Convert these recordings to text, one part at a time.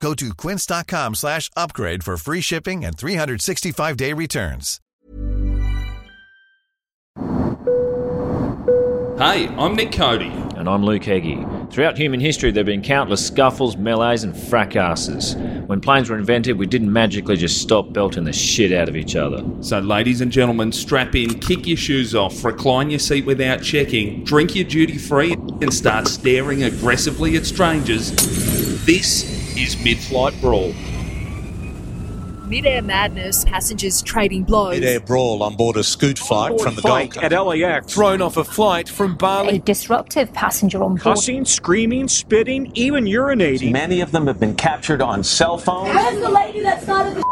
Go to quince.com slash upgrade for free shipping and 365-day returns. Hey, I'm Nick Cody. And I'm Luke Heggie. Throughout human history, there have been countless scuffles, melees, and fracasses. When planes were invented, we didn't magically just stop belting the shit out of each other. So, ladies and gentlemen, strap in, kick your shoes off, recline your seat without checking, drink your duty free, and start staring aggressively at strangers. This is Mid Flight Brawl. Mid-air madness, passengers trading blows. Mid-air brawl on board a scoot flight from the Gold Coast. at LAX. Thrown off a flight from Bali. a disruptive passenger on board. Cussing, screaming, spitting, even urinating. Many of them have been captured on cell phones. Where's the lady that started the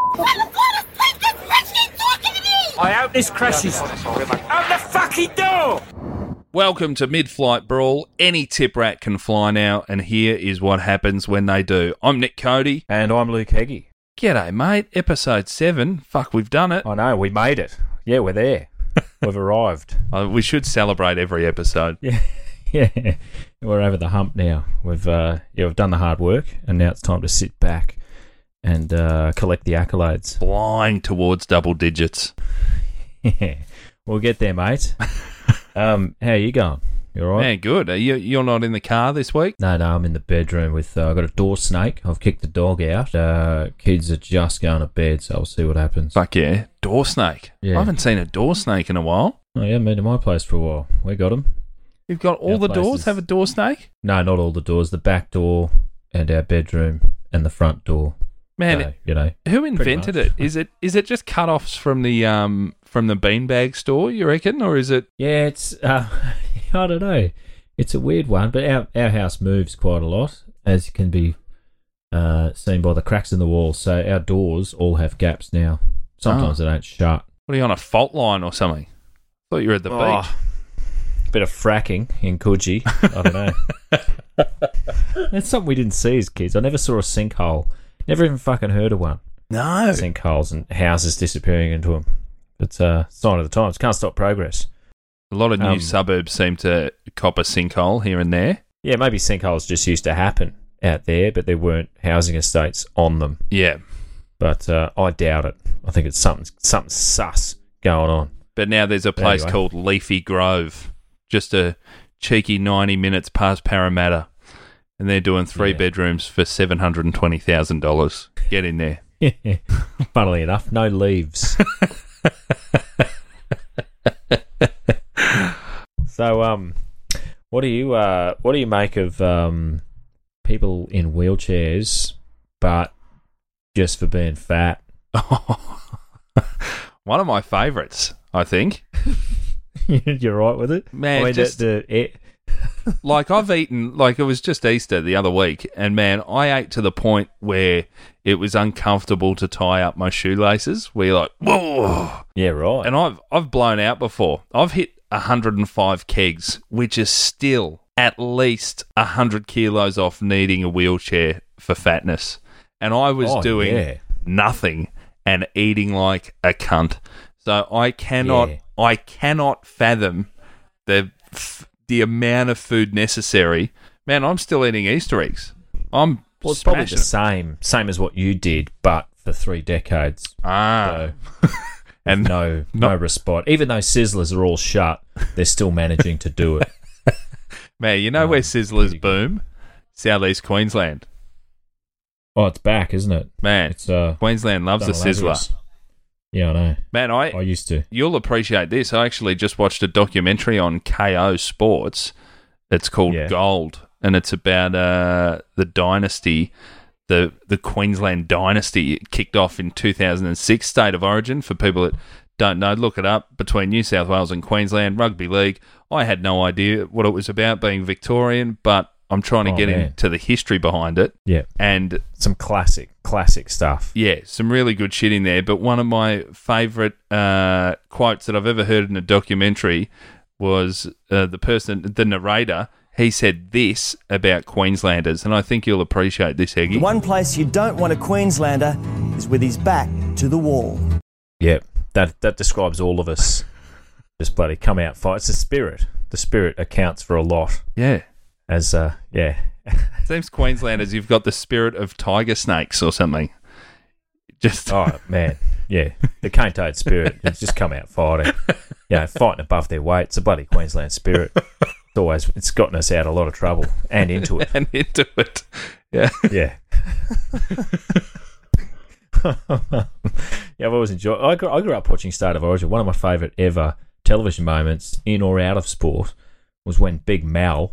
I hope this crashes. Open the fucking door! Welcome to Mid Flight Brawl. Any tip rat can fly now, and here is what happens when they do. I'm Nick Cody. And I'm Luke Heggie. G'day, mate. Episode 7. Fuck, we've done it. I know, we made it. Yeah, we're there. We've arrived. Uh, we should celebrate every episode. Yeah, yeah. We're over the hump now. We've uh, yeah, we've done the hard work, and now it's time to sit back and uh, collect the accolades. Flying towards double digits. Yeah, we'll get there, mate. Um, how you going? You all right? Man, good. Are you, you're not in the car this week? No, no, I'm in the bedroom with. Uh, I've got a door snake. I've kicked the dog out. Uh, kids are just going to bed, so I'll see what happens. Fuck yeah. Door snake. Yeah. I haven't seen a door snake in a while. Oh, yeah, been to my place for a while. We got them. You've got all Our the doors have a door snake? No, not all the doors. The back door and our bedroom and the front door. Man, So, you know, who invented it? Is it is it just cut-offs from the um from the beanbag store, you reckon? Or is it yeah, it's. Uh, I don't know. It's a weird one, but our our house moves quite a lot, as can be uh, seen by the cracks in the walls. So our doors all have gaps now. Sometimes they don't shut. what are you on a fault line or something? I thought you were at the Oh, beach. Bit of fracking in Coogee. I don't know. That's something we didn't see as kids. I never saw a sinkhole. Never even fucking heard of one. No. Sinkholes and houses disappearing into them. It's a sign of the times. Can't stop progress. A lot of new Um, suburbs seem to cop a sinkhole here and there. Yeah, maybe sinkholes just used to happen out there, but there weren't housing estates on them. Yeah. But uh, I doubt it. I think it's something something sus going on. But now there's a place Anyway. called Leafy Grove, just a cheeky 90 minutes past Parramatta. And they're doing three Yeah. bedrooms for $720,000. Get in there. Funnily enough, no leaves. so, um, what do you uh, what do you make of um, people in wheelchairs, but just for being fat? One of my favourites, I think. You're right with it, Man, I mean, just- the, the, like I've eaten like it was just Easter the other week, and man, I ate to the point where it was uncomfortable to tie up my shoelaces. You're like, whoa, yeah, right. and I've I've blown out before. I've hit 105 kegs, which is still at least 100 kilos off needing a wheelchair for fatness, and I was Oh, doing yeah. nothing and eating like a cunt. So I cannot, Yeah. I cannot fathom the f- the amount of food necessary. Man, I'm still eating Easter eggs. I'm Well, it's probably the it. same, same as what you did, but for three decades. Ah, So, and no, no not- respite. Even though Sizzlers are all shut, they're still managing to do it. man, you know Oh, where Sizzlers boom? Southeast Queensland. Oh, it's back, isn't it? Man, It's uh, Queensland loves a sizzler. Lazarus. Yeah, I know. Man, I I used to. you'll appreciate this. I actually just watched a documentary on Kayo Sports. It's called Yeah. Gold, and it's about uh, the dynasty, the the Queensland dynasty. It kicked off in 2006, State of Origin. For people that don't know, look it up. Between New South Wales and Queensland Rugby League. I had no idea what it was about being Victorian, but I'm trying to Oh, get man. into the history behind it. Yeah. And Some classic, classic stuff. yeah, some really good shit in there. But one of my favourite uh, quotes that I've ever heard in a documentary was uh, the person, the narrator. He said this about Queenslanders, and I think you'll appreciate this, Eggy. The one place you don't want a Queenslander is with his back to the wall. Yeah, that that describes all of us. Just bloody come out fight. It's the spirit. The spirit accounts for a lot. Yeah. As uh, yeah, Seems Queenslanders, you've got the spirit of tiger snakes or something. Just oh man, yeah, the cane toad spirit. It's just come out fighting. You know, fighting above their weight. It's a bloody Queensland spirit. It's always it's gotten us out a lot of trouble and into it. and into it. Yeah. Yeah. yeah, I've always enjoyed. I grew, I grew up watching State of Origin. One of my favourite ever television moments, in or out of sport, was when Big Mal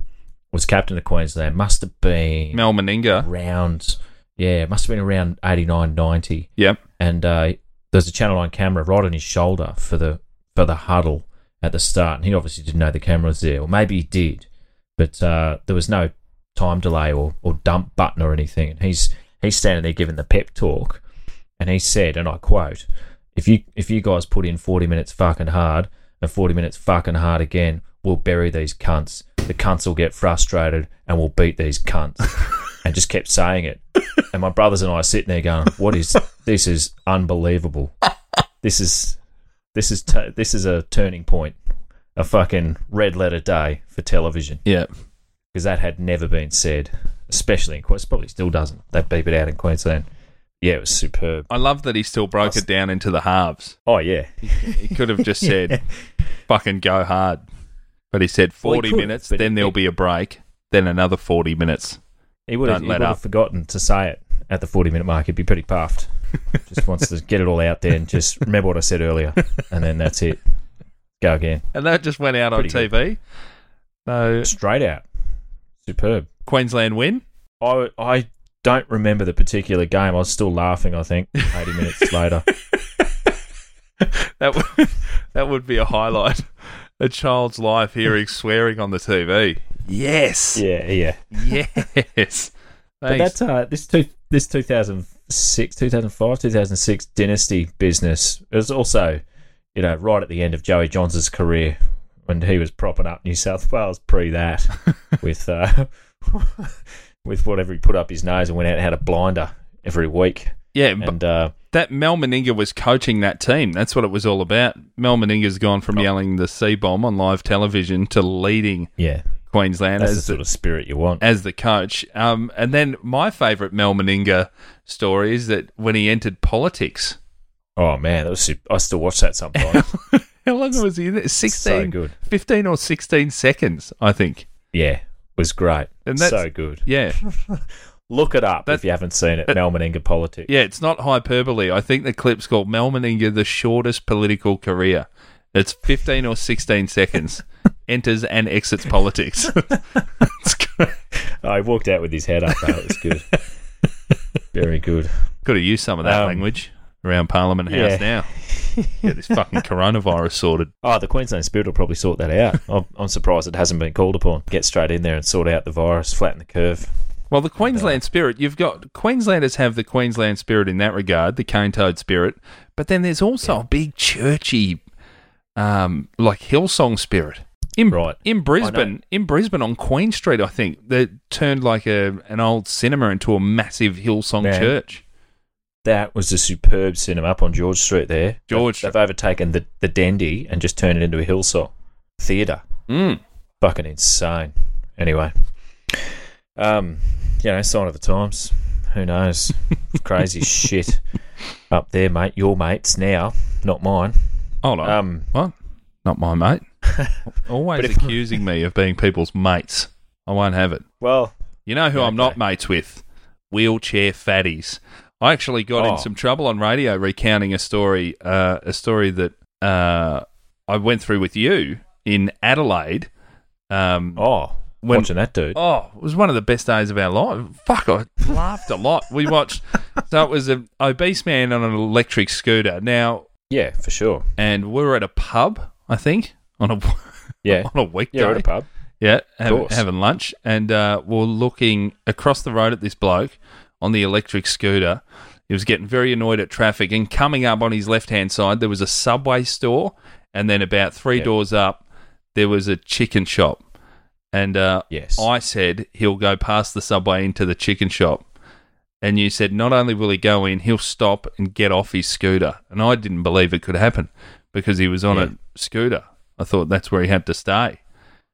was captain of Queensland. Must have been Mal Meninga. around, yeah, must have been around 89, 90. Yep. And uh, there's a Channel 9 camera right on his shoulder for the for the huddle at the start. And he obviously didn't know the camera was there, or maybe he did, but uh, there was no time delay or, or dump button or anything. And he's he's standing there giving the pep talk, and he said, and I quote, "If you if you guys put in 40 minutes fucking hard and 40 minutes fucking hard again, we'll bury these cunts. The cunts will get frustrated and we'll beat these cunts." and just kept saying it. And my brothers and I are sitting there going, "What is this? Is unbelievable. This is this is t- this is a turning point, a fucking red letter day for television Yeah. because that had never been said, especially in Queensland. Probably still doesn't. They beep it out in Queensland. Yeah, it was superb. I love that he still broke it down into the halves. Oh yeah, He could have just said, fucking go hard. But he said Well, he 40 could, minutes, then it- there'll be a break, then another 40 minutes. he would have, he let would up. have forgotten to say it at the forty-minute mark. He'd be pretty puffed. just wants to get it all out there and just remember what I said earlier, and then that's it. Go again. And that just went out on Pretty TV. So Straight out. Superb. Queensland win. I I don't remember the particular game. I was still laughing. I think eighty minutes later. That would, that would be a highlight. A child's life hearing swearing on the TV. Yes. Yeah, yeah. Yes. But that's uh, this two this two thousand six, two thousand five, two thousand six dynasty business. Was also, you know, right at the end of Joey Johns' career when he was propping up New South Wales pre that with uh, with whatever he put up his nose and went out and had a blinder every week. Yeah, but And uh, that Mal Meninga was coaching that team. That's what it was all about. Mal Meninga's gone from yelling the C bomb on live television to leading yeah, Queensland that's the sort the, of spirit you want. as the coach. Um, and then my favourite Mal Meninga story is that when he entered politics, Oh man, that was super. I still watch that sometimes. how long was he there? 16, good. 15 or 16 seconds, I think. yeah, was great. And that's- so good. Yeah. Look it up That- if you haven't seen it. Mal Meninga politics. Yeah, it's not hyperbole. I think the clip's called Mal Meninga, the shortest political career. It's 15 or 16 seconds. Enters and exits politics. I walked out with his head up. It was good. Very good. Could have used some of that Um, language around Parliament House yeah. now. Get this fucking coronavirus sorted. Oh, the Queensland Spirit will probably sort that out. I'm, I'm surprised it hasn't been called upon. Get straight in there and sort out the virus, flatten the curve. Well, the Queensland spirit, you've got Queenslanders have the Queensland spirit in that regard, the cane toad spirit, but then there's also a big churchy, um, like Hillsong spirit. In, Right. in Brisbane, in Brisbane on Queen Street, I think they turned like a an old cinema into a massive Hillsong Man. church. That was a superb cinema up on George Street there. George They've, they've overtaken the, the Dendy and just turned it into a Hillsong theatre. Mm. Fucking insane. Anyway, um, you know, sign of the times. Who knows? Crazy shit up there, mate. Your mates now, not mine. Hold on, Um, what? Not my mate. Always if- accusing me of being people's mates. I won't have it. well, You know who Yeah, I'm not mates with? Wheelchair fatties. I actually got Oh. in some trouble on radio recounting a story, uh, a story that uh, I went through with you in Adelaide. Um, oh, When- watching that dude. Oh, it was one of the best days of our life. Fuck, I laughed a lot. We watched. So it was an obese man on an electric scooter. Now, Yeah, for sure. and we were at a pub, I think, on a Yeah, on a weekday. yeah, at a pub. Yeah, have, having lunch, and uh, we're looking across the road at this bloke on the electric scooter. He was getting very annoyed at traffic, and coming up on his left hand side, there was a Subway store, and then about three doors up, there was a chicken shop. And uh, Yes. I said he'll go past the Subway into the chicken shop. And you said not only will he go in, he'll stop and get off his scooter. And I didn't believe it could happen because he was on Yeah. a scooter. I thought that's where he had to stay.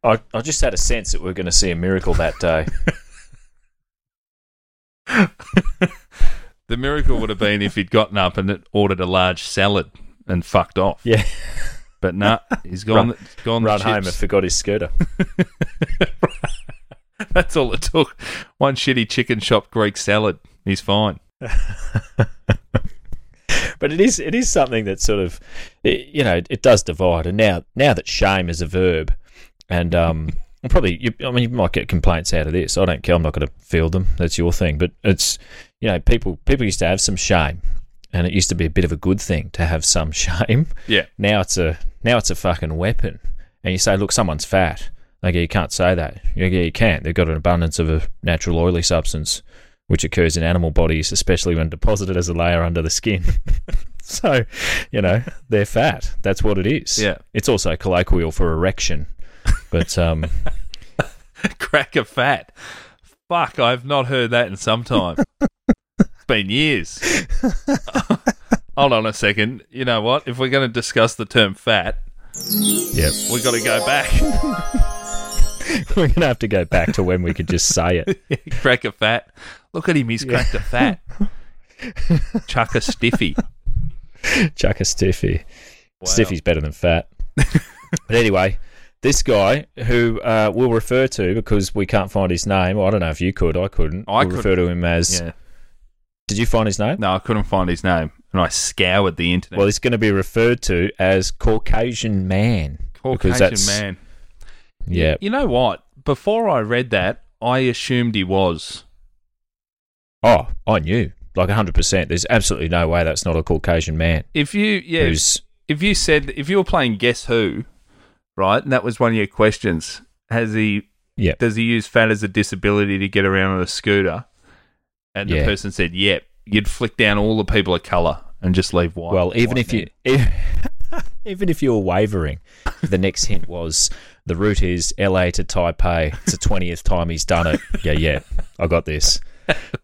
I, I just had a sense that we are going to see a miracle that day. The miracle would have been if he'd gotten up and ordered a large salad and fucked off. yeah. But nah, he's gone. Run- gone and forgot his scooter. That's all it took. One shitty chicken shop Greek salad. He's fine. but it is it is something that sort of it, you know it does divide and now now that shame is a verb and um probably you, I mean you might get complaints out of this I don't care I'm not going to field them that's your thing but it's you know people people used to have some shame and it used to be a bit of a good thing to have some shame Yeah. now it's a now it's a fucking weapon and you say look someone's fat go you can't say that you go you can't they've got an abundance of a natural oily substance which occurs in animal bodies, especially when deposited as a layer under the skin. so, you know, they're fat. That's what it is. Yeah. It's also colloquial for erection. But um, Crack a fat. Fuck, I've not heard that in some time. Been years. Hold on a second. You know what? If we're going to discuss the term fat, yep. we've got to go back. we're gonna have to go back to when we could just say it. Crack a fat. Look at him. He's cracked a fat. Chuck a stiffy. Chuck a stiffy. Wow. Stiffy's better than fat. but anyway, this guy who uh, we'll refer to because we can't find his name. I don't know if you could. I couldn't. I we'll refer to him as. Yeah. Did you find his name? No, I couldn't find his name. And I scoured the internet. Well, he's going to be referred to as Caucasian man. Caucasian man. Yeah. You know what? Before I read that, I assumed he was. Oh, I knew. Like 100%. There's absolutely no way that's not a Caucasian man. If you, yeah, Who's, if you said if you were playing Guess Who, right, and that was one of your questions, has he? Yeah. Does he use fat as a disability to get around on a scooter? And the person said, "Yep." You'd flick down all the people of color and just leave white. well, even white if you. Even if you were wavering, the next hint was the route is LA to Taipei. It's the 20th time he's done it. Yeah, yeah. I got this.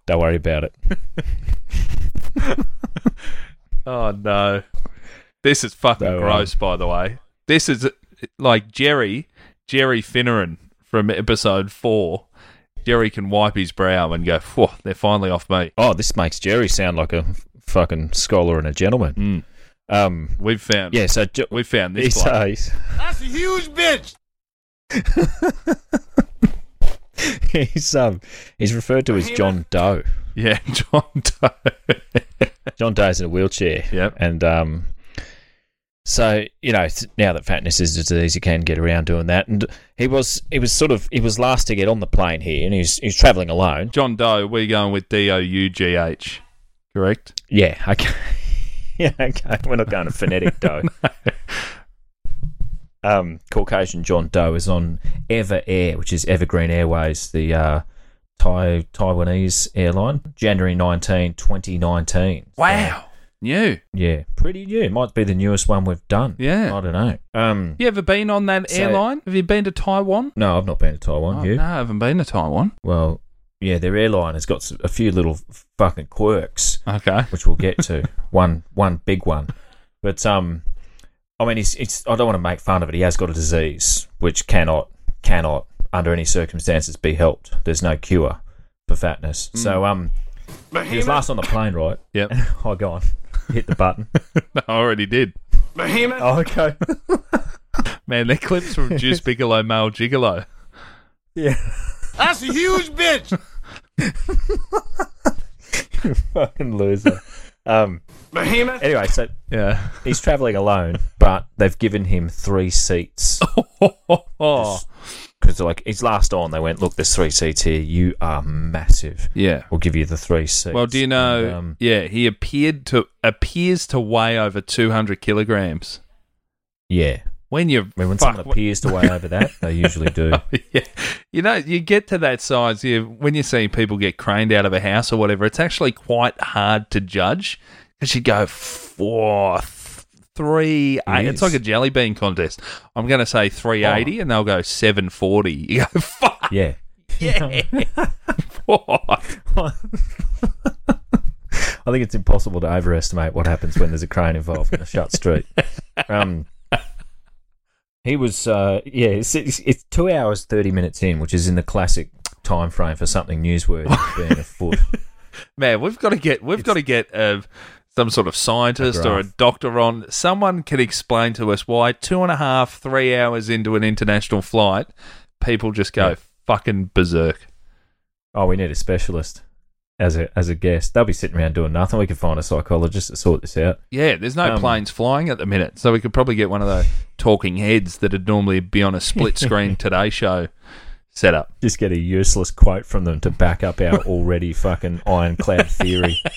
Don't worry about it. Oh no, this is fucking So, um, gross. By the way, this is like Jerry, Jerry Finneran from episode four. Jerry can wipe his brow and go, "Phew, they're finally off me." Oh, this makes Jerry sound like a fucking scholar and a gentleman. Mm. Um, We've found, yeah, so Jo- we found this. he's, uh, he's, That's a huge bitch. he's um he's referred to as John Doe. Yeah, John Doe. John Doe's in a wheelchair. Yep. And um, so you know, now that fatness is a disease, you can get around doing that. And he was he was sort of he was last to get on the plane here, and he's he's travelling alone. John Doe, we're going with D O U G H. Correct? Yeah. Okay. yeah. Okay. We're not going to phonetic Doe. Um, Caucasian John Doe is on Ever Air, which is Evergreen Airways, the uh, Thai Taiwanese airline, January 19, 2019. So, Wow. New. yeah, pretty new. Might be the newest one we've done. Yeah. I don't know. Um, You ever been on that So- airline? Have you been to Taiwan? no, I've not been to Taiwan. Oh, you? No, I haven't been to Taiwan. Well, yeah, their airline has got s- a few little fucking quirks, Okay. which we'll get to. one, one big one. But um, I mean, it's, it's. I don't want to make fun of it. He has got a disease which cannot, cannot, under any circumstances, be helped. There's no cure for fatness. So um, he was last on the plane, right? Yep. oh, go on, hit the button. I already did. Behemoth. oh, okay. Man, they're clips from Deuce Bigalow, Male Gigolo. yeah. That's a huge bitch. fucking loser. Um. Behemoth. Anyway, so Yeah. he's travelling alone, but they've given him three seats. oh. Because like he's last on, they went, look, there's three seats here. You are massive. Yeah. We'll give you the three seats. Well, do you know? And, um, yeah, he appeared to appears to weigh over two hundred kilograms. yeah. when you're I mean, when fuck, someone appears to weigh over that, they usually do. yeah. You know, you get to that size, you, when you're seeing people get craned out of a house or whatever, it's actually quite hard to judge because you go four, three, eight. It's like a jelly bean contest. I'm going to say 380 and they'll go 740. You go, fuck, Yeah. yeah. What? I think it's impossible to overestimate what happens when there's a crane involved in a shut street. Um, he was, uh, yeah, it's, it's, it's two hours thirty minutes in, which is in the classic time frame for something newsworthy being afoot. Man, we've got to get, we've got to get uh, some sort of scientist or a doctor on. Someone can explain to us why two and a half, three hours into an international flight, people just go Yeah. fucking berserk. Oh, we need a specialist as a as a guest. They'll be sitting around doing nothing. We can find a psychologist to sort this out. Yeah, there's no Um, planes flying at the minute, so we could probably get one of the talking heads that'd normally be on a split screen Today Show setup. Just get a useless quote from them to back up our already fucking ironclad theory.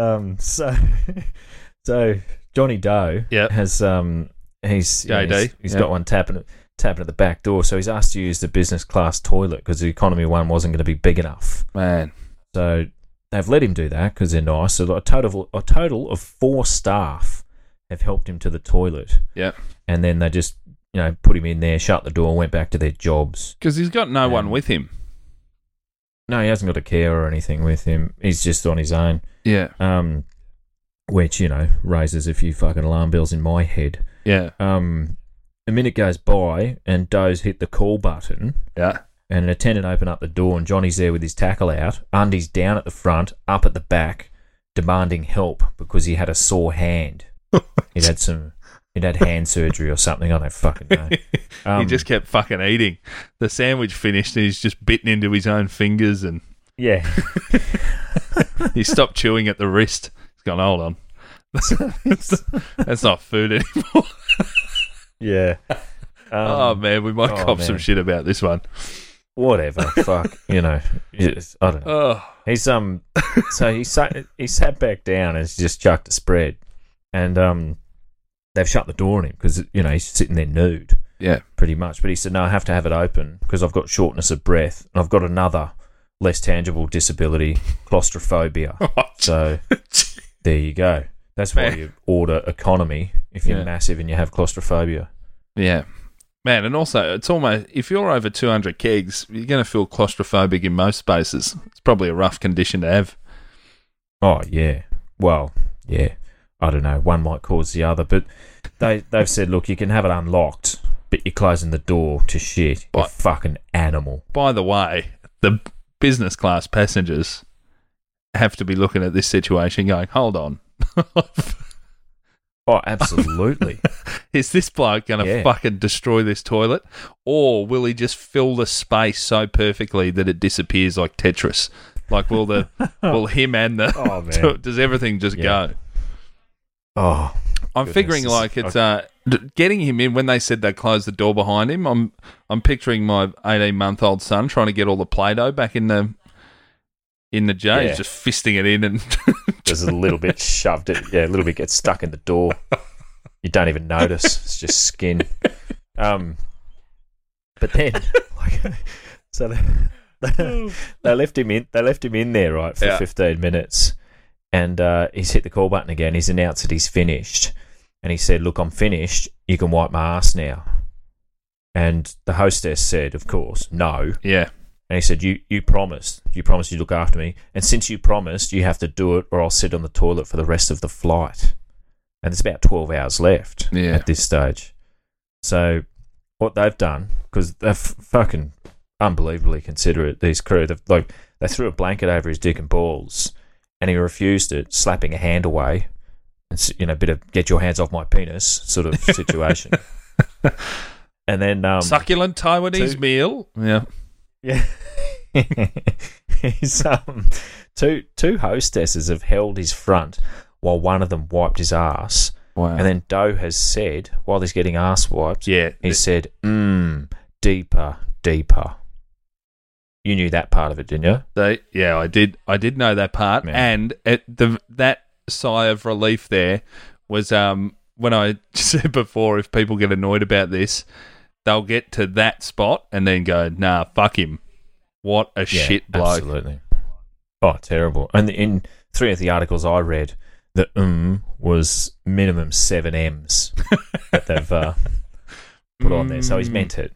um. So, so Johnny Doe Yep. has um he's you know, he's, he's yep. got one tapping tapping at the back door. So he's asked to use the business class toilet because the economy one wasn't going to be big enough. Man, So they've let him do that because they're nice. So a total a total of four staff have helped him to the toilet, yeah, and then they just you know put him in there, shut the door, and went back to their jobs. because he's got no one Um, with him. No, he hasn't got a care or anything with him. He's just on his own. Yeah, Um, which you know raises a few fucking alarm bells in my head. yeah, Um, a minute goes by and Doe's hit the call button, yeah. and an attendant opened up the door, and Johnny's there with his tackle out, undies down at the front, up at the back, demanding help because he had a sore hand. he'd had some, he'd had hand surgery or something. I don't fucking know. he Um, just kept fucking eating. The sandwich finished, and he's just bitten into his own fingers, and yeah. he stopped chewing at the wrist. He's gone, hold on. That's not food anymore. Yeah. Um, oh man, we might oh, cop some shit about this one. Whatever. Fuck. You know. I don't know. Oh, He's um, so he sat he sat back down and just chucked a spread, and um, they've shut the door on him because you know he's sitting there nude yeah. pretty much. But he said, "No, I have to have it open because I've got shortness of breath and I've got another less tangible disability, claustrophobia." so there you go. That's why Man. you order economy if you're Yeah. massive and you have claustrophobia. Yeah. Man, and also it's almost if you're over 200 kegs, you're going to feel claustrophobic in most spaces. It's probably a rough condition to have. Oh yeah. Well, yeah. I don't know. One might cause the other, but they they've said, look, you can have it unlocked, but you're closing the door to shit. You But- fucking animal. By the way, the business class passengers have to be looking at this situation going, "Hold on. Oh, absolutely. Is this bloke going to Yeah. fucking destroy this toilet or will he just fill the space so perfectly that it disappears like Tetris? Like will the will him and the Oh, does everything just Yeah. go? oh, I'm Goodness, figuring like it's uh, getting him in when they said they closed the door behind him. I'm I'm picturing my 18 month old son trying to get all the play-doh back in the in the jar. Yeah. Just fisting it in and there's a little bit shoved. It, yeah, a little bit gets stuck in the door. You don't even notice. It's just skin. Um, but then, like, so they, they left him in. They left him in there right for Yeah. 15 minutes, and uh, he's hit the call button again. He's announced that he's finished, and he said, "Look, I'm finished. You can wipe my ass now." And the hostess said, "Of course, no." yeah, And he said, "You you promised. You promised you would look after me. And since you promised, you have to do it, or I'll sit on the toilet for the rest of the flight." And there's about twelve hours left Yeah. at this stage. So what they've done because they're f- fucking unbelievably considerate. These crew, they've, like they threw a blanket over his dick and balls, and he refused it, slapping a hand away. And you know, bit of get your hands off my penis sort of situation. and then um, succulent Taiwanese two- meal. Yeah, yeah. He's, um, two two hostesses have held his front while one of them wiped his ass. wow. And then Doe has said, while he's getting ass wiped, yeah, he said, mmm, deeper, deeper. You knew that part of it, didn't you? They, yeah, I did. I did know that part, and it, the that sigh of relief there was um when I said before, if people get annoyed about this, they'll get to that spot and then go, "Nah, fuck him. What a Yeah, shit bloke." Absolutely. Oh, terrible. And in three of the articles I read, the um was minimum seven M's that they've uh, put on there. So he's meant it.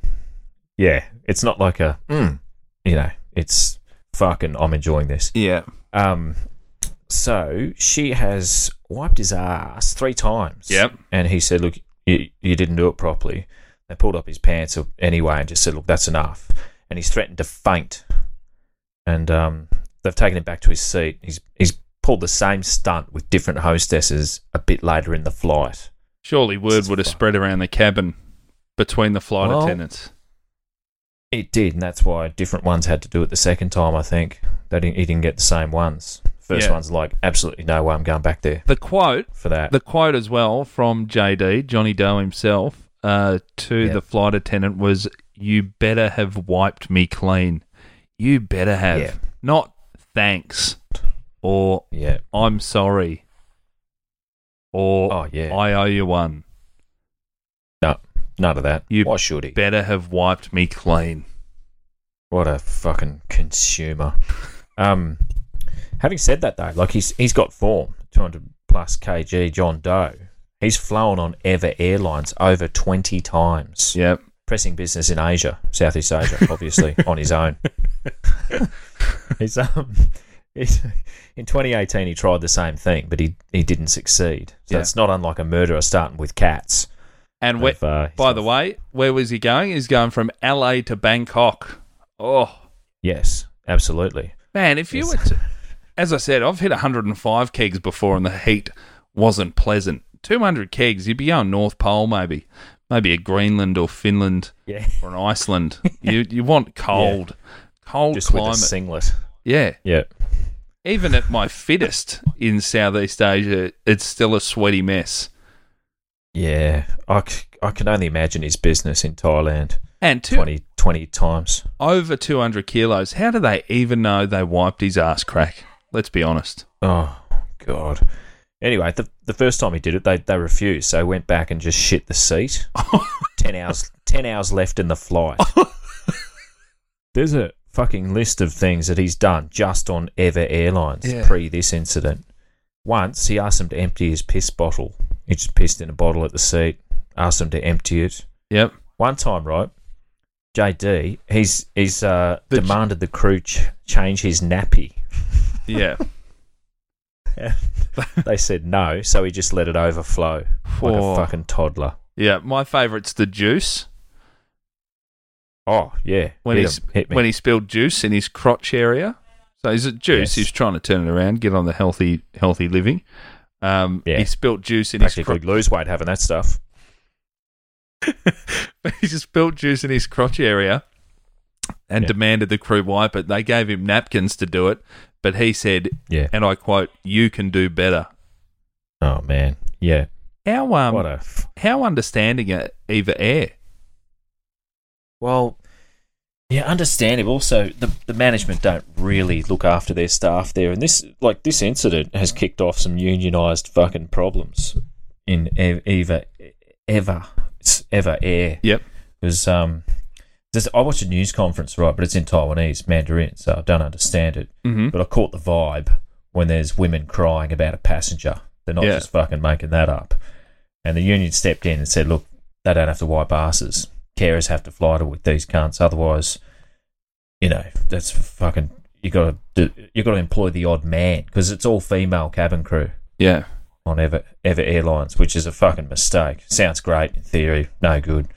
Yeah, it's not like a mm, you know, it's fucking. I'm enjoying this. Yeah. Um, so she has wiped his ass three times. Yep. And he said, "Look, you, you didn't do it properly." They pulled up his pants anyway and just said, "Look, that's enough." And he's threatened to faint. And um, they've taken him back to his seat. He's he's pulled the same stunt with different hostesses a bit later in the flight. Surely word would have spread around the cabin between the flight Well- attendants. It did, and that's why different ones had to do it the second time. I think they didn't. He didn't get the same ones. First Yeah. one's like, absolutely no way. I'm going back there The quote for that. The quote as well from JD, Johnny Doe himself, uh, to the flight attendant was, You better have wiped me clean. You better have. Yeah. Not thanks or yeah. I'm sorry or Oh yeah. I owe you one. No, none of that. You Why should he? Better have wiped me clean. What a fucking consumer. Um, having said that though, like he's he's got form, two hundred plus kg John Doe. He's flown on Ever Airlines over twenty times. Yep. Pressing business in Asia, Southeast Asia, obviously on his own. he's um, he's, in 2018 he tried the same thing, but he he didn't succeed. So Yeah. it's not unlike a murderer starting with cats. And where, uh, by the way, where was he going? He's going from LA to Bangkok. Oh, Yes, absolutely. Man, if you Yes. were to, as I said, I've hit 105 kegs before and the heat wasn't pleasant. 200 kegs, you'd be going North Pole maybe. Maybe a Greenland or Finland Yeah, or an Iceland. you you want cold, cold just with climate. a singlet. yeah. Yeah. Even at my fittest in Southeast Asia, it's still a sweaty mess. Yeah, I, c- I can only imagine his business in Thailand And two, 20, 20 times. over 200 kilos. How do they even know they wiped his ass crack? Let's be honest. Oh, God. Anyway, the, the first time he did it, they, they refused, so he went back and just shit the seat. 10 hours 10 hours left in the flight. There's a fucking list of things that he's done just on Ever Airlines Yeah. pre this incident. Once, he asked him to empty his piss bottle. He just pissed in a bottle at the seat, asked him to empty it. Yep. One time, right, JD, he's he's uh, The demanded the crew ch- change his nappy. Yeah. they said no, so he just let it overflow like Oh. a fucking toddler. Yeah. My favourite's the juice. Oh yeah, when hit he's him, hit me. when he spilled juice in his crotch area. So is it juice? Yes. He's trying to turn it around, get on the healthy healthy living. Um, Yeah. He spilt juice in his practically crotch. lose weight having that stuff. he just spilled juice in his crotch area and Yeah. demanded the crew wipe it. They gave him napkins to do it, but he said, Yeah. and I quote, "You can do better." Oh man, yeah. How um what a f- how understanding are Eva Air? well. Yeah, understandable. Also, the the management don't really look after their staff there, and this like this incident has kicked off some unionised fucking problems in E- Eva Ever Ever Air. Yep. because um, there's, I watched a news conference, right, but it's in Taiwanese, Mandarin, so I don't understand it. Mm-hmm. But I caught the vibe when there's women crying about a passenger. They're not Yeah. just fucking making that up. And the union stepped in and said, look, they don't have to wipe asses. Carers have to fly to with these cunts. Otherwise, you know, that's fucking. You got to you got to employ the odd man because it's all female cabin crew Yeah. on Ever Ever Airlines, which is a fucking mistake. Sounds great in theory, no good.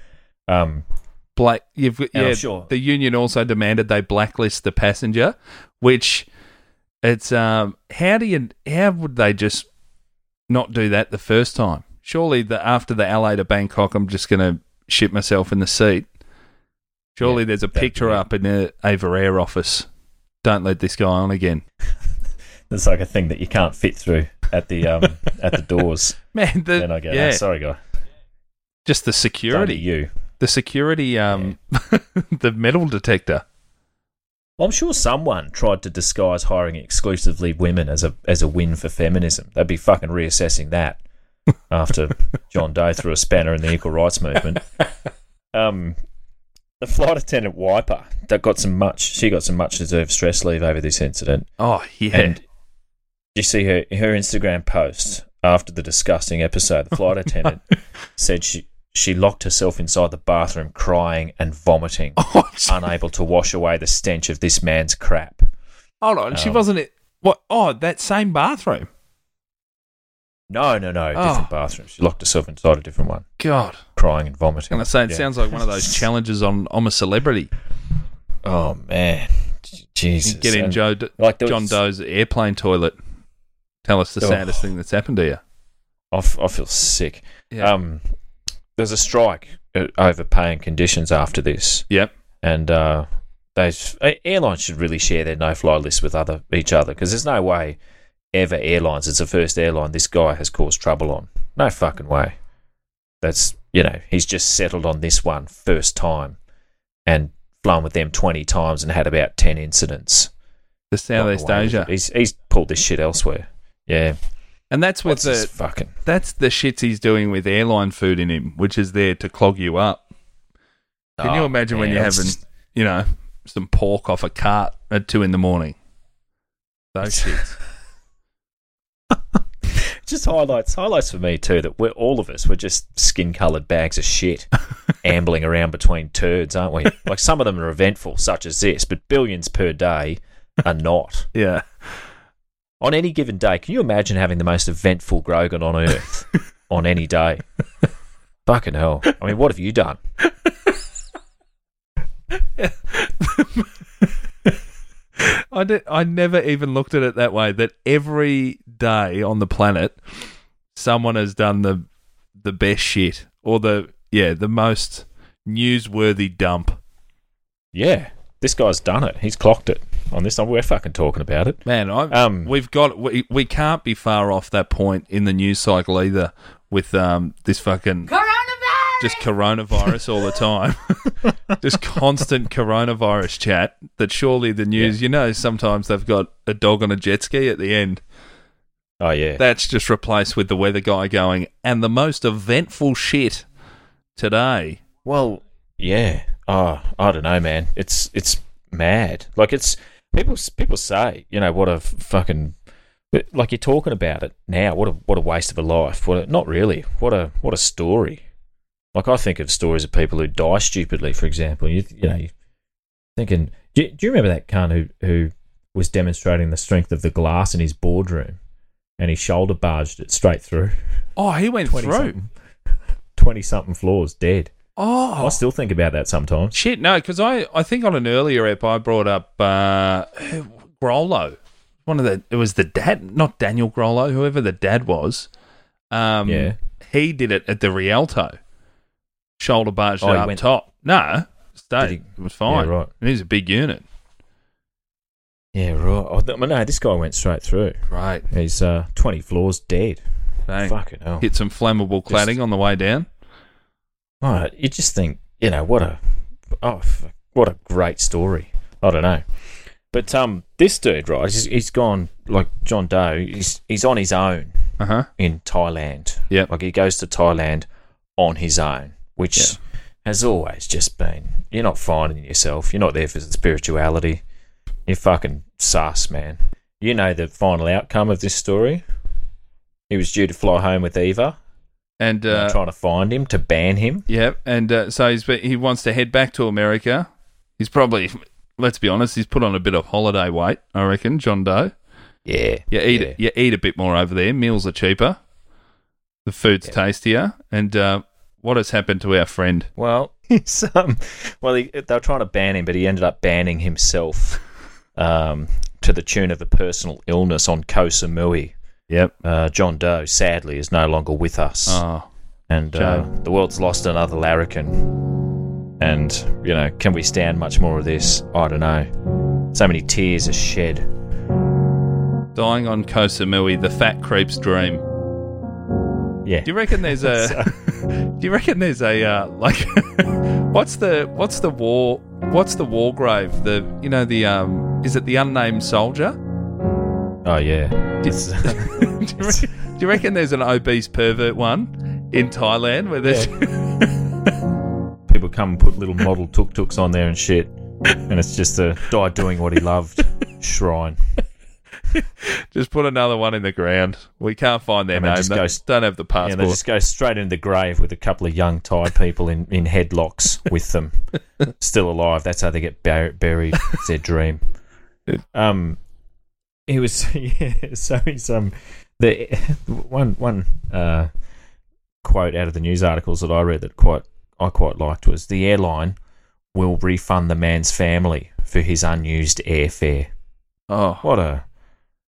Um, Black. You've yeah. Sure- The union also demanded they blacklist the passenger, which it's um. How do you? How would they just not do that the first time? Surely, the after the LA to Bangkok, I'm just gonna shit myself in the seat. Surely, Yeah, there's a picture up in the Ava Air office. Don't let this guy on again, it's like a thing that you can't fit through at the um at the doors. man. The, then I go, yeah, "Oh, sorry, guy. just the security, you. the security, um, the metal detector. Well, I'm sure someone tried to disguise hiring exclusively women as a as a win for feminism. They'd be fucking reassessing that. After John Doe threw a spanner in the equal rights movement. Um, the flight attendant wiper that got some much. She got some much deserved stress leave over this incident. Oh yeah. And you see her her Instagram post after the disgusting episode. The flight attendant said she she locked herself inside the bathroom, crying and vomiting, oh, unable to wash away the stench of this man's crap. hold on. she Um, wasn't it. What? Oh, that same bathroom. No, no, no, Oh. different bathroom. She locked herself inside a different one, God. crying and vomiting. I'm gonna say it Yeah. sounds like one of those challenges on I'm a celebrity. Oh man, Jesus! Get in And, Joe like John was- Doe's airplane toilet. Tell us the Oh. saddest thing that's happened to you. I, f- I feel sick. Yeah. Um, there's a strike uh, over paying conditions after this. Yep. and uh, they airlines should really share their no-fly list with other each other because there's no way ever airlines it's the first airline this guy has caused trouble on. No fucking way. That's you know he's just settled on this one first time, and flown with them twenty times and had about ten incidents. The Southeast Not the way. Asia. He's he's pulled this shit elsewhere. Yeah, And that's with what's the fucking that's the shits he's doing with airline food in him, which is there to clog you up. Can you Oh, imagine when you're having, just- you know, some pork off a cart at two in the morning? Those shits. just highlights highlights for me too that we're all of us we're just skin coloured bags of shit ambling around between turds aren't we? Like some of them are eventful such as this but billions per day are not. Yeah. on any given day can you imagine having the most eventful grogan on earth on any day? Fucking hell. I mean what have you done I did, I never even looked at it that way. That every day on the planet, someone has done the the best shit or the yeah the most newsworthy dump. yeah this guy's done it he's clocked it on this one we're fucking talking about it Man, I, Um, we've got we, we can't be far off that point in the news cycle either with um this fucking just coronavirus all the time. just constant coronavirus chat. That surely the news, you know, sometimes they've got a dog on a jet ski at the end. oh yeah That's just replaced with the weather guy going, and the most eventful shit today. Well, yeah. Oh, I don't know, man. It's it's mad. Like it's people people say, you know, what a fucking like you're talking about it now. What a what a waste of a life. What a, not really. What a what a story. Like I think of stories of people who die stupidly. For example, you you know, thinking. Do you, do you remember that cunt who who was demonstrating the strength of the glass in his boardroom, and he shoulder barged it straight through Oh, he went twenty through. something, twenty something floors, dead. Oh, I still think about that sometimes. shit. No, because I, I think on an earlier ep I brought up uh, Grollo. One of the, it was the dad, not Daniel Grollo, whoever the dad was. Um, Yeah. He did it at the Rialto. Shoulder barged Oh, it up went- top. No, stayed. he- It was fine. Yeah, right. he's a big unit. Yeah, right. Oh, th- no, this guy went straight through. Right. He's uh, 20 floors dead. Bang. Fucking hell. Hit some flammable cladding Just- on the way down. Right. you just think, you know, what a, oh, what a great story. I don't know. But um, this dude, right, he's, he's gone, like John Doe, he's, he's on his own Uh huh. in Thailand. Yeah, Like he goes to Thailand on his own, which Yeah. has always just been, you're not finding yourself. You're not there for the spirituality. You're fucking sus, man. You know the final outcome of this story? He was due to fly home with Eva. And uh, trying to find him to ban him. yeah, and uh, so he's he wants to head back to America. He's probably, let's be honest, he's put on a bit of holiday weight. I reckon, John Doe. Yeah. You eat yeah. you eat a bit more over there. Meals are cheaper. The food's Yeah. tastier. And uh, what has happened to our friend? Well, he's, um, well, he, they were trying to ban him, but he ended up banning himself um, to the tune of a personal illness on Koh Samui. Yep. Uh, John Doe, sadly, is no longer with us. Oh, and uh, the world's lost another larrikin. And, you know, can we stand much more of this? I don't know. So many tears are shed. dying on Koh Samui, the fat creep's dream. Yeah. Do you reckon there's a? Do you reckon there's a uh, like? what's the what's the war? What's the war grave? The you know the um is it the unnamed soldier? Oh, yeah. Do, do, you reckon, you reckon there's an obese pervert one in Thailand where there's People come and put little model tuk tuks on there and shit, and it's just a guy doing what he loved shrine. just put another one in the ground? We can't find their And they name. just They go- don't have the Yeah, passport. they just go straight into the grave with a couple of young Thai people in, in headlocks with them, still alive. That's how they get bur- buried. It's their dream. Um, he was yeah. So he's um the one one uh quote out of the news articles that I read that quite I quite liked was the airline will refund the man's family for his unused airfare. oh, What a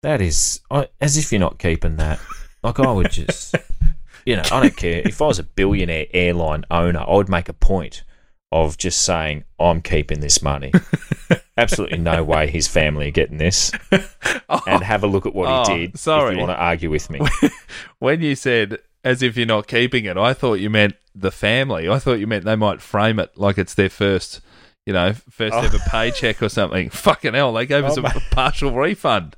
that is I, as if you're not keeping that. Like I would just, you know, I don't care if I was a billionaire airline owner, I would make a point of just saying I'm keeping this money. Absolutely no way his family are getting this, oh, and have a look at what Oh, he did. sorry. if you want to argue with me. when you said as if you're not keeping it, I thought you meant the family. I thought you meant they might frame it like it's their first, you know, first Oh. ever paycheck or something. Fucking hell, they gave us Oh, a mate. partial refund.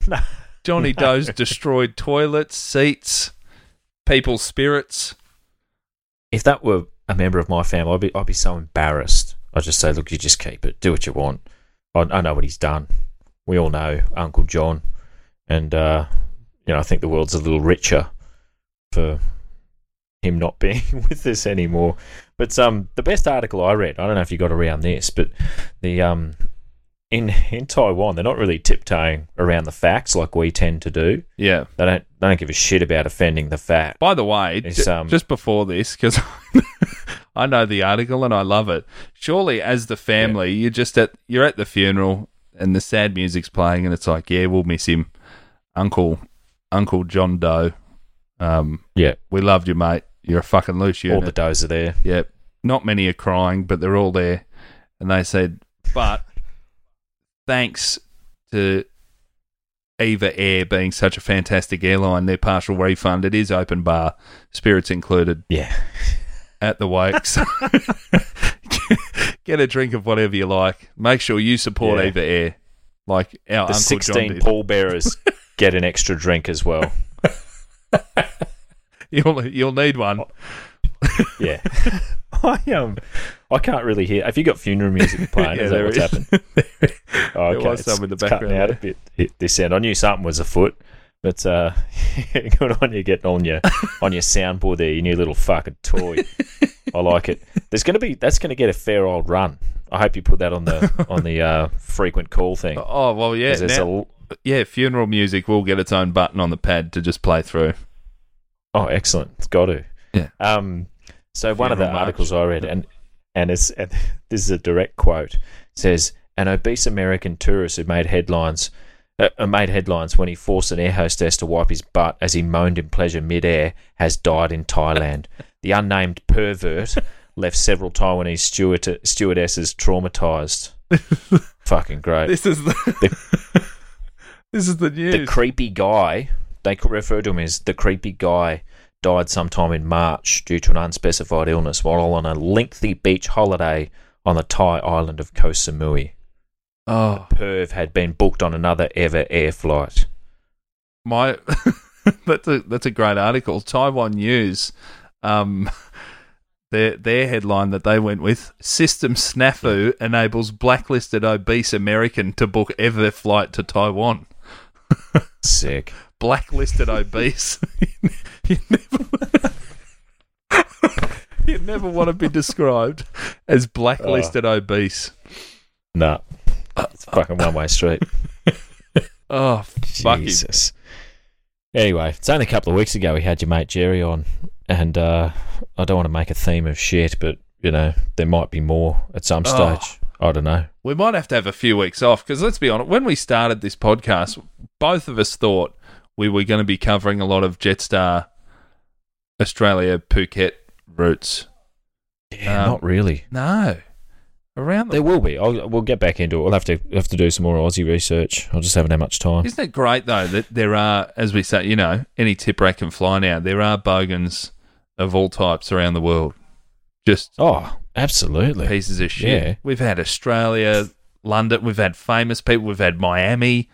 No. Johnny Doe's destroyed toilets, seats, people's spirits. If that were a member of my family, I'd be I'd be so embarrassed. I'd just say, look, you just keep it. Do what you want. I, I know what he's done. We all know Uncle John, and uh, you know I think the world's a little richer for him not being with us anymore. But um, the best article I read, I don't know if you got around this, but the um, in in Taiwan, they're not really tiptoeing around the facts like we tend to do. Yeah. They don't they don't give a shit about offending the fact. By the way, j- um, just before this, because I know the article and I love it. Surely, as the family, you're just at you're at the funeral and the sad music's playing, and it's like, yeah, we'll miss him, Uncle Uncle John Doe. Um, Yeah, we loved you, mate. You're a fucking loose all the does are there. Yep. Not many are crying, but they're all there. And they said, but thanks to Eva Air being such a fantastic airline, their partial refund, it is open bar, spirits included, Yeah. at the wakes. Get a drink of whatever you like. Make sure you support Yeah. Eva Air, like our the Uncle 16 did. pallbearers get an extra drink as well. You'll, you'll need one. Oh. Yeah. I um I can't really hear. Have you got funeral music playing? Yeah, is that there what's happened? Oh, There okay. was some it's- in the it's cutting background out a bit hit this end. I knew something was afoot, but uh, good on you getting on your on your soundboard there, your new little fucking toy. I like it. There's gonna be that's gonna get a fair old run. I hope you put that on the on the uh, frequent call thing. Oh, well, yeah, now- a- yeah, funeral music will get its own button on the pad to just play through. Oh, excellent! It's got to. Yeah. Um. So one of the articles I read, and and it's and this is a direct quote, says an obese American tourist who made headlines. Uh, uh, made headlines when he forced an air hostess to wipe his butt as he moaned in pleasure midair has died in Thailand. the unnamed pervert left several Taiwanese steward- stewardesses traumatized. Fucking great. This is the, this is the news. the creepy guy they could refer to him as the creepy guy died sometime in march due to an unspecified illness while on a lengthy beach holiday on the thai island of koh samui oh, perv had been booked on another Eva Air flight my that's a that's a great article. Taiwan News, um, their their headline that they went with: System snafu enables blacklisted obese American to book Eva flight to Taiwan. sick Blacklisted obese. you never. You never want to be described as blacklisted obese. nah it's fucking one way street Oh, jesus anyway it's only a couple of weeks ago we had your mate jerry on and uh, i don't want to make a theme of shit but you know there might be more at some Oh. stage i don't know We might have to have a few weeks off because let's be honest, when we started this podcast, both of us thought we were going to be covering a lot of Jetstar Australia Phuket routes. yeah Um, not really No, around There will be. I'll, we'll get back into it. We'll have to have to do some more Aussie research. I just haven't had much time. Isn't it great though that there are, as we say, you know, any tip rack can fly now. There are bogans of all types around the world. Just Oh, absolutely. pieces of shit. Yeah. We've had Australia, London. We've had famous people. We've had Miami.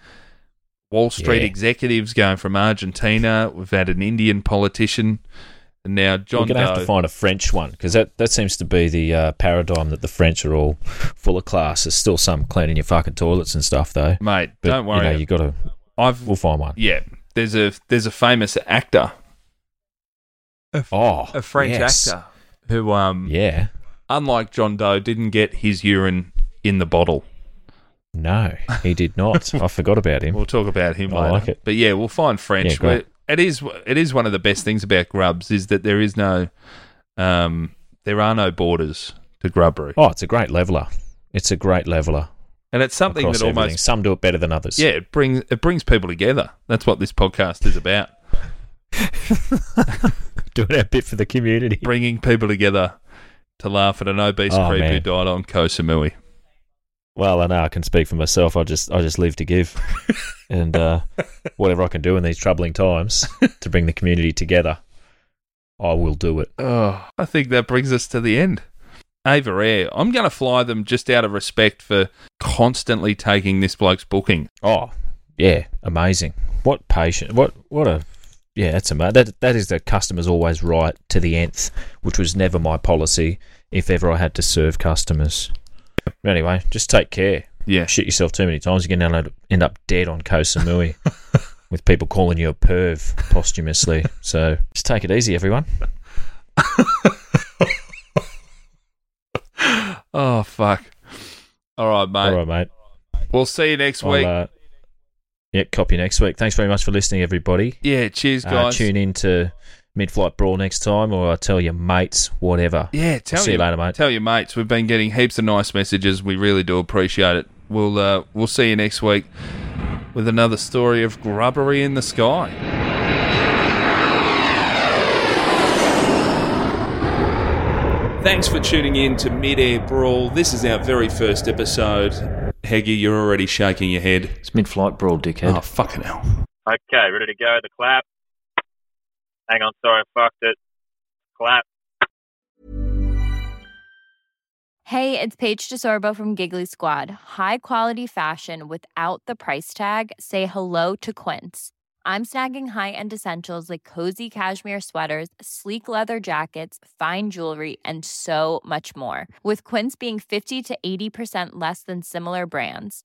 Wall Street Yeah. executives going from Argentina. We've had an Indian politician, and now John We're going to have to find a French one because that, that seems to be the uh, paradigm that the French are all full of class. There's still some cleaning your fucking toilets and stuff though. Mate, But, don't worry. You know, you got to. I've We'll find one. yeah. There's a there's a famous actor, Oh, a French yes. actor, who um Yeah. unlike John Doe didn't get his urine in the bottle. No, he did not. I forgot about him. We'll talk about him I later. like it. But yeah, we'll find French. Yeah, great. It is it is one of the best things about grubs is that there is no um there are no borders to grubbery. Oh, it's a great leveler. It's a great leveler. And it's something that almost everything. Some do it better than others. Yeah, it brings it brings people together. That's what this podcast is about. doing our bit for the community. Bringing people together to laugh at an obese Oh, creep who died on Koh Samui. Well, I know I can speak for myself. I just I just live to give, and uh, whatever I can do in these troubling times to bring the community together, I will do it. Oh, I think that brings us to the end. Eva Air. I'm going to fly them just out of respect for constantly taking this bloke's booking. Oh, yeah, amazing. What patient? What what a yeah, that's amazing. That that is the customer's always right to the nth, which was never my policy. If ever I had to serve customers. Anyway, just take care. Yeah. Shit yourself too many times, you're going to end up dead on Koh Samui with people calling you a perv posthumously. So just take it easy, everyone. Oh, fuck. All right, mate. All right, mate. We'll see you next I'll, week. uh, yeah, copy next week. Thanks very much for listening, everybody. yeah, cheers, Uh, guys. tune in to Mid Flight Brawl next time, or I tell your mates, whatever. Yeah, tell see you your- later, mate. Tell your mates. We've been getting heaps of nice messages. We really do appreciate it. We'll uh, we'll see you next week with another story of grubbery in the sky. Thanks for tuning in to Mid-Air Brawl. This is our very first episode. Heggy, you're already shaking your head. It's mid flight brawl, dickhead. Oh, fucking hell. Okay, ready to go. The clap. Hang on, sorry, I fucked it. Clap. Hey, it's Paige DeSorbo from Giggly Squad. High quality fashion without the price tag. Say hello to Quince. I'm snagging high-end essentials like cozy cashmere sweaters, sleek leather jackets, fine jewelry, and so much more. With Quince being 50 to 80% less than similar brands.